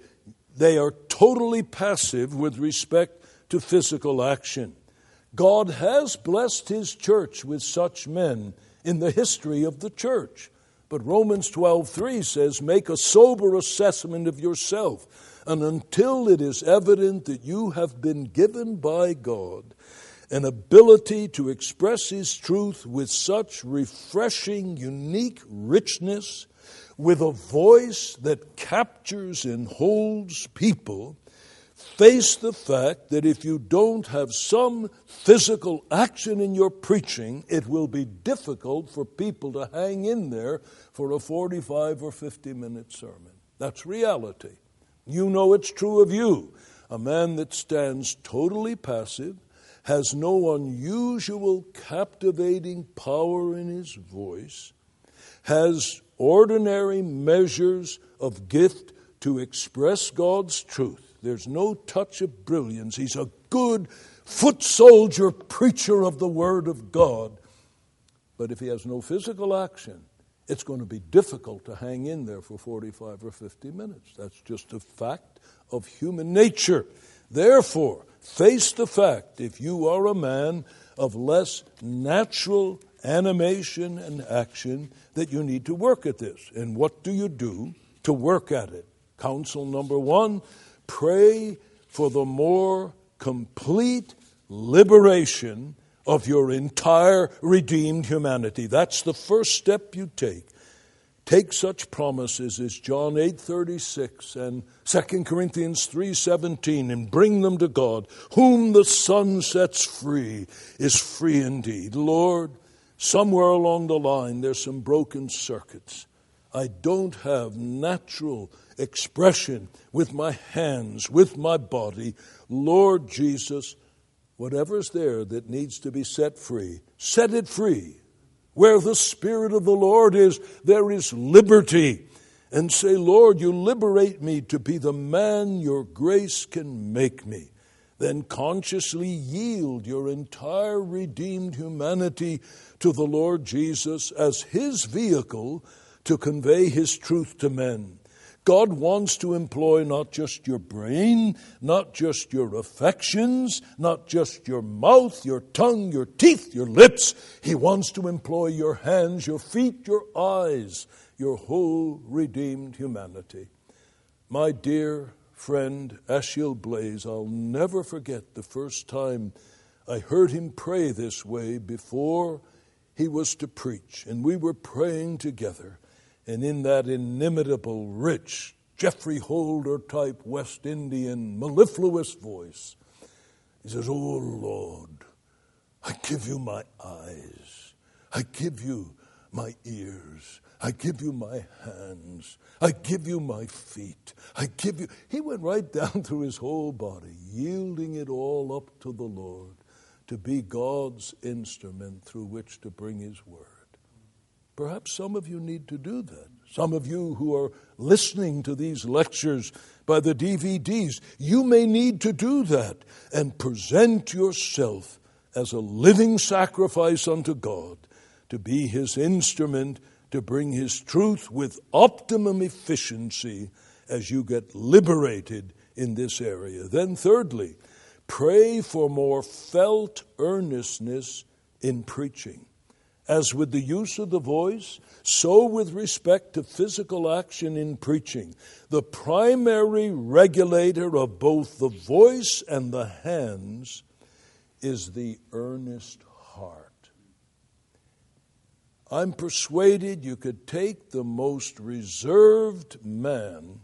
they are totally passive with respect to physical action. God has blessed his church with such men in the history of the church. But Romans 12:3 says, "Make a sober assessment of yourself, and until it is evident that you have been given by God an ability to express his truth with such refreshing, unique richness, with a voice that captures and holds people, face the fact that if you don't have some physical action in your preaching, it will be difficult for people to hang in there for a 45 or 50 minute sermon. That's reality. You know it's true of you. A man that stands totally passive, has no unusual captivating power in his voice, has ordinary measures of gift to express God's truth. There's no touch of brilliance. He's a good foot soldier preacher of the Word of God. But if he has no physical action, it's going to be difficult to hang in there for 45 or 50 minutes. That's just a fact of human nature. Therefore, face the fact if you are a man of less natural animation and action that you need to work at this. And what do you do to work at it? Counsel number one pray for the more complete liberation of your entire redeemed humanity. That's the first step you take. Take such promises as John 8:36 and 2 Corinthians 3:17 and bring them to God. Whom the Son sets free is free indeed. Lord, somewhere along the line there's some broken circuits. I don't have natural expression with my hands, with my body. Lord Jesus, whatever's there that needs to be set free, set it free. Where the Spirit of the Lord is, there is liberty. And say, Lord, you liberate me to be the man your grace can make me. Then consciously yield your entire redeemed humanity to the Lord Jesus as his vehicle to convey his truth to men. God wants to employ not just your brain, not just your affections, not just your mouth, your tongue, your teeth, your lips. He wants to employ your hands, your feet, your eyes, your whole redeemed humanity. My dear friend Achille Blaize, I'll never forget the first time I heard him pray this way before he was to preach, and we were praying together and in that inimitable, rich, Geoffrey Holder type West Indian, mellifluous voice, he says, Oh Lord, I give you my eyes, I give you my ears, I give you my hands, I give you my feet, I give you. He went right down through his whole body, yielding it all up to the Lord to be God's instrument through which to bring his word. Perhaps some of you need to do that. Some of you who are listening to these lectures by the DVDs, you may need to do that and present yourself as a living sacrifice unto God to be His instrument to bring His truth with optimum efficiency as you get liberated in this area. Then, thirdly, pray for more felt earnestness in preaching. As with the use of the voice, so with respect to physical action in preaching. The primary regulator of both the voice and the hands is the earnest heart. I'm persuaded you could take the most reserved man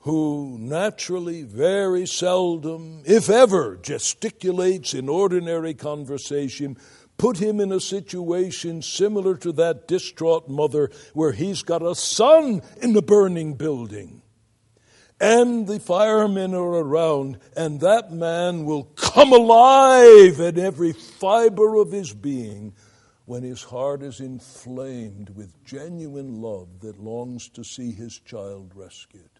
who naturally, very seldom, if ever, gesticulates in ordinary conversation put him in a situation similar to that distraught mother where he's got a son in the burning building. And the firemen are around, and that man will come alive in every fiber of his being when his heart is inflamed with genuine love that longs to see his child rescued.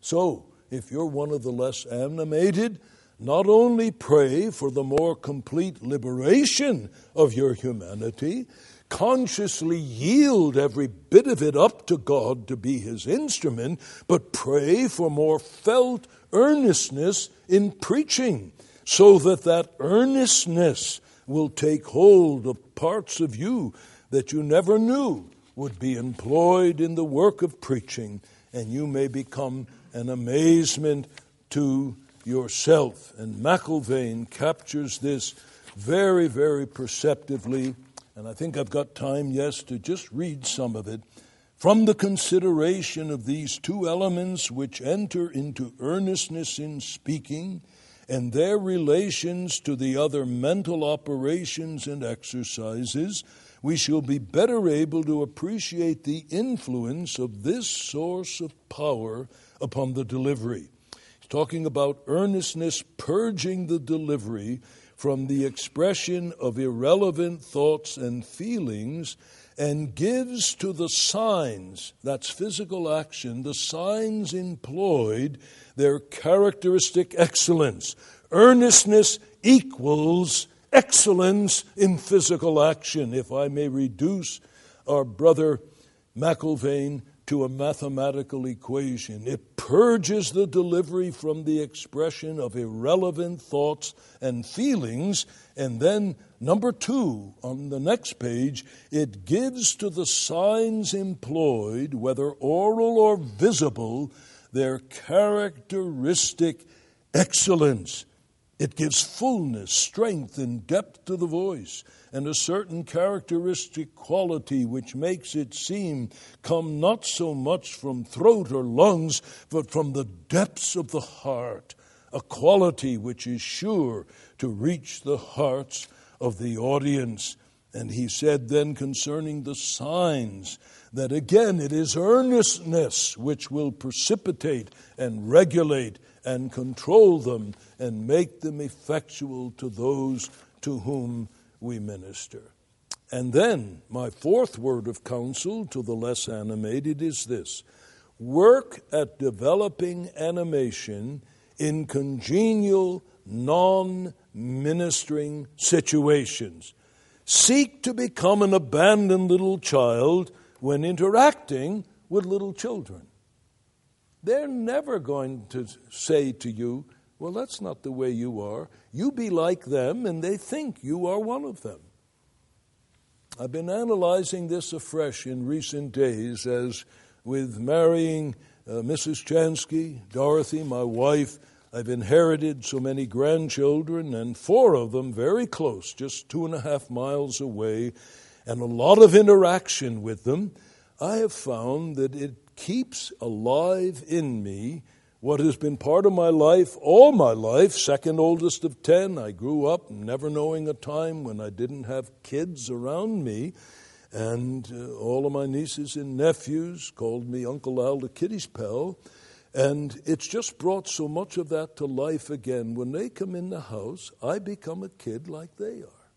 So, if you're one of the less animated, not only pray for the more complete liberation of your humanity, consciously yield every bit of it up to God to be His instrument, but pray for more felt earnestness in preaching, so that that earnestness will take hold of parts of you that you never knew would be employed in the work of preaching, and you may become an amazement to yourself. And McIlvaine captures this very, very perceptively. And I think I've got time, yes, to just read some of it From the consideration of these two elements which enter into earnestness in speaking and their relations to the other mental operations and exercises, we shall be better able to appreciate the influence of this source of power upon the delivery. He's talking about earnestness purging the delivery from the expression of irrelevant thoughts and feelings and gives to the signs, that's physical action, the signs employed, their characteristic excellence. Earnestness equals excellence in physical action. If I may reduce our brother McIlvaine to a mathematical equation. It purges the delivery from the expression of irrelevant thoughts and feelings. And then, number two, on the next page, it gives to the signs employed, whether oral or visible, their characteristic excellence. It gives fullness, strength, and depth to the voice, and a certain characteristic quality which makes it seem come not so much from throat or lungs, but from the depths of the heart, a quality which is sure to reach the hearts of the audience. And he said then concerning the signs that again it is earnestness which will precipitate and regulate and control them and make them effectual to those to whom we minister. And then, my fourth word of counsel to the less animated is this work at developing animation in congenial, non ministering situations. Seek to become an abandoned little child when interacting with little children. They're never going to say to you, Well, that's not the way you are. You be like them, and they think you are one of them. I've been analyzing this afresh in recent days as with marrying uh, Mrs. Chansky, Dorothy, my wife, I've inherited so many grandchildren, and four of them very close, just two and a half miles away, and a lot of interaction with them. I have found that it keeps alive in me what has been part of my life all my life, second oldest of ten. I grew up never knowing a time when I didn't have kids around me. And uh, all of my nieces and nephews called me Uncle Al the Kitty's pal. And it's just brought so much of that to life again. When they come in the house, I become a kid like they are.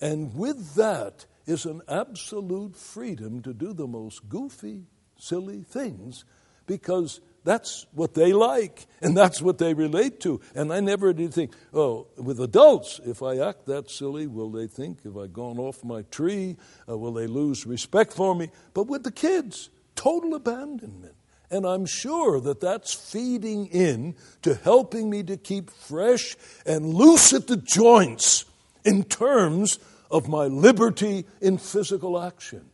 And with that is an absolute freedom to do the most goofy, silly things because that's what they like and that's what they relate to. And I never did think, oh, with adults, if I act that silly, will they think, have I gone off my tree? Uh, will they lose respect for me? But with the kids, total abandonment. And I'm sure that that's feeding in to helping me to keep fresh and loose at the joints in terms of my liberty in physical action.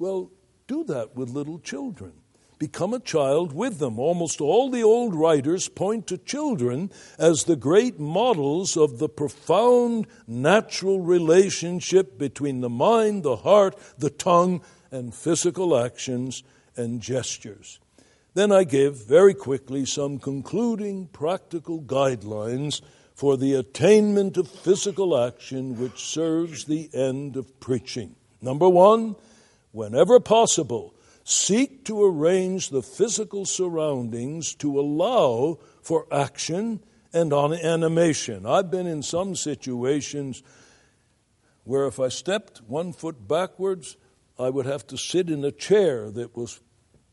Well, do that with little children. Become a child with them. Almost all the old writers point to children as the great models of the profound natural relationship between the mind, the heart, the tongue, and physical actions and gestures. Then I give very quickly some concluding practical guidelines for the attainment of physical action which serves the end of preaching. Number one, whenever possible, seek to arrange the physical surroundings to allow for action and on animation. I've been in some situations where if I stepped one foot backwards, I would have to sit in a chair that was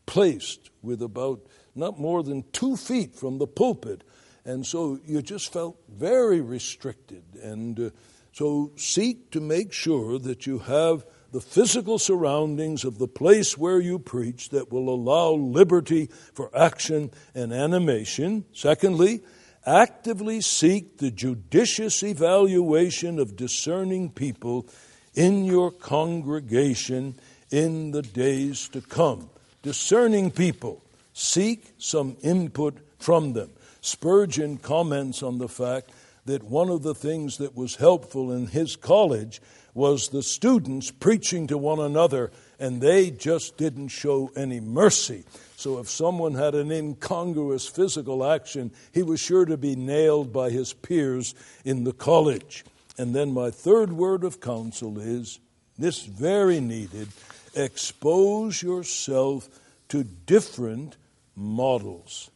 placed with about not more than two feet from the pulpit. And so you just felt very restricted. And uh, so seek to make sure that you have the physical surroundings of the place where you preach that will allow liberty for action and animation. Secondly, actively seek the judicious evaluation of discerning people in your congregation in the days to come. Discerning people, seek some input from them. Spurgeon comments on the fact that one of the things that was helpful in his college was the students preaching to one another and they just didn't show any mercy. So if someone had an incongruous physical action, he was sure to be nailed by his peers in the college. And then my third word of counsel is this very needed expose yourself to different models.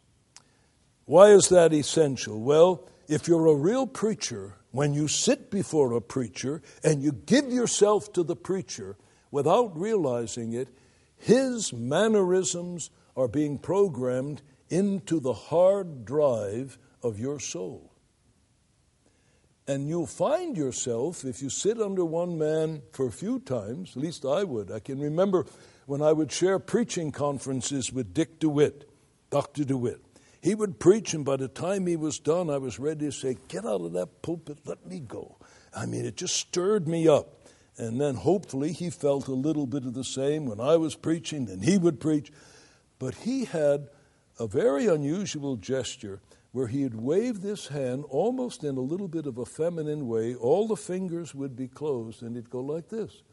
Why is that essential? Well, if you're a real preacher, when you sit before a preacher and you give yourself to the preacher without realizing it, his mannerisms are being programmed into the hard drive of your soul. And you'll find yourself, if you sit under one man for a few times, at least I would. I can remember when I would share preaching conferences with Dick DeWitt, Dr. DeWitt. He would preach, and by the time he was done, I was ready to say, Get out of that pulpit, let me go. I mean, it just stirred me up. And then hopefully he felt a little bit of the same when I was preaching, then he would preach. But he had a very unusual gesture where he'd wave this hand almost in a little bit of a feminine way. All the fingers would be closed, and he'd go like this.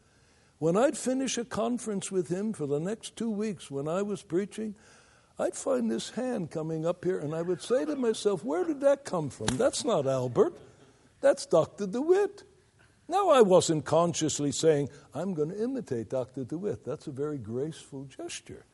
When I'd finish a conference with him for the next two weeks when I was preaching, I'd find this hand coming up here, and I would say to myself, Where did that come from? That's not Albert. That's Dr. DeWitt. Now, I wasn't consciously saying, I'm going to imitate Dr. DeWitt. That's a very graceful gesture.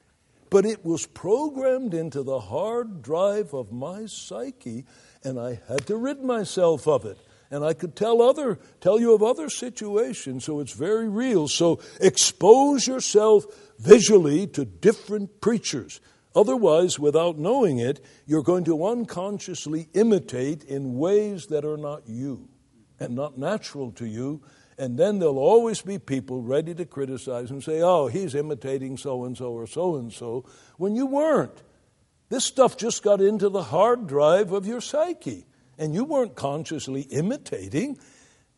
But it was programmed into the hard drive of my psyche, and I had to rid myself of it. And I could tell other tell you of other situations, so it's very real. So expose yourself visually to different preachers. Otherwise, without knowing it, you're going to unconsciously imitate in ways that are not you and not natural to you. And then there'll always be people ready to criticize and say, oh, he's imitating so and so or so and so, when you weren't. This stuff just got into the hard drive of your psyche, and you weren't consciously imitating.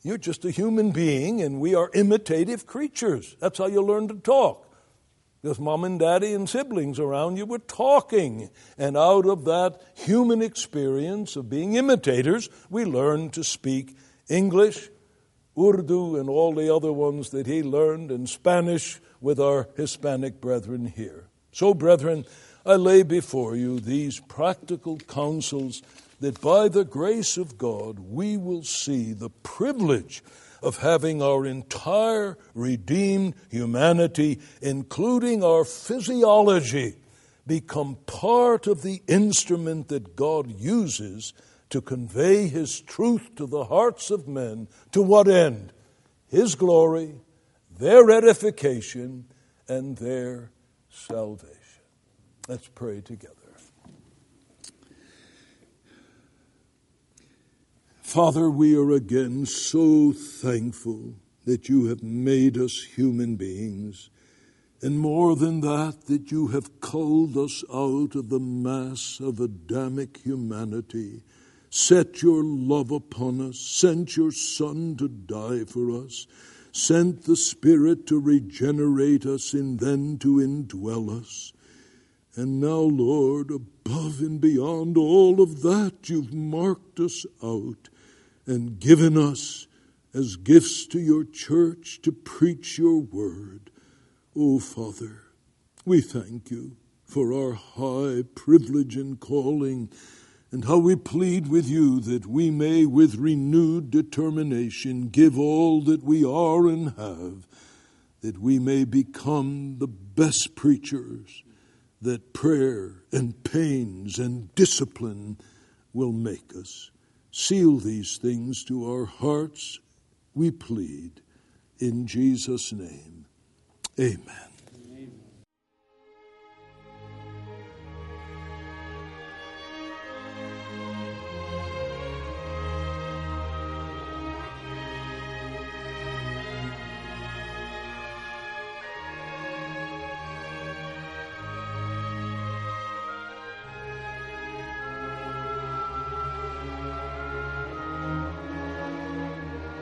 You're just a human being, and we are imitative creatures. That's how you learn to talk because mom and daddy and siblings around you were talking. And out of that human experience of being imitators, we learned to speak English, Urdu, and all the other ones that he learned, and Spanish with our Hispanic brethren here. So, brethren, I lay before you these practical counsels that by the grace of God we will see the privilege of having our entire redeemed humanity, including our physiology, become part of the instrument that God uses to convey His truth to the hearts of men. To what end? His glory, their edification, and their salvation. Let's pray together. Father, we are again so thankful that you have made us human beings, and more than that, that you have culled us out of the mass of Adamic humanity, set your love upon us, sent your Son to die for us, sent the Spirit to regenerate us and then to indwell us. And now, Lord, above and beyond all of that, you've marked us out and given us as gifts to your church to preach your word. Oh, Father, we thank you for our high privilege and calling, and how we plead with you that we may, with renewed determination, give all that we are and have, that we may become the best preachers that prayer and pains and discipline will make us. Seal these things to our hearts, we plead. In Jesus' name, amen.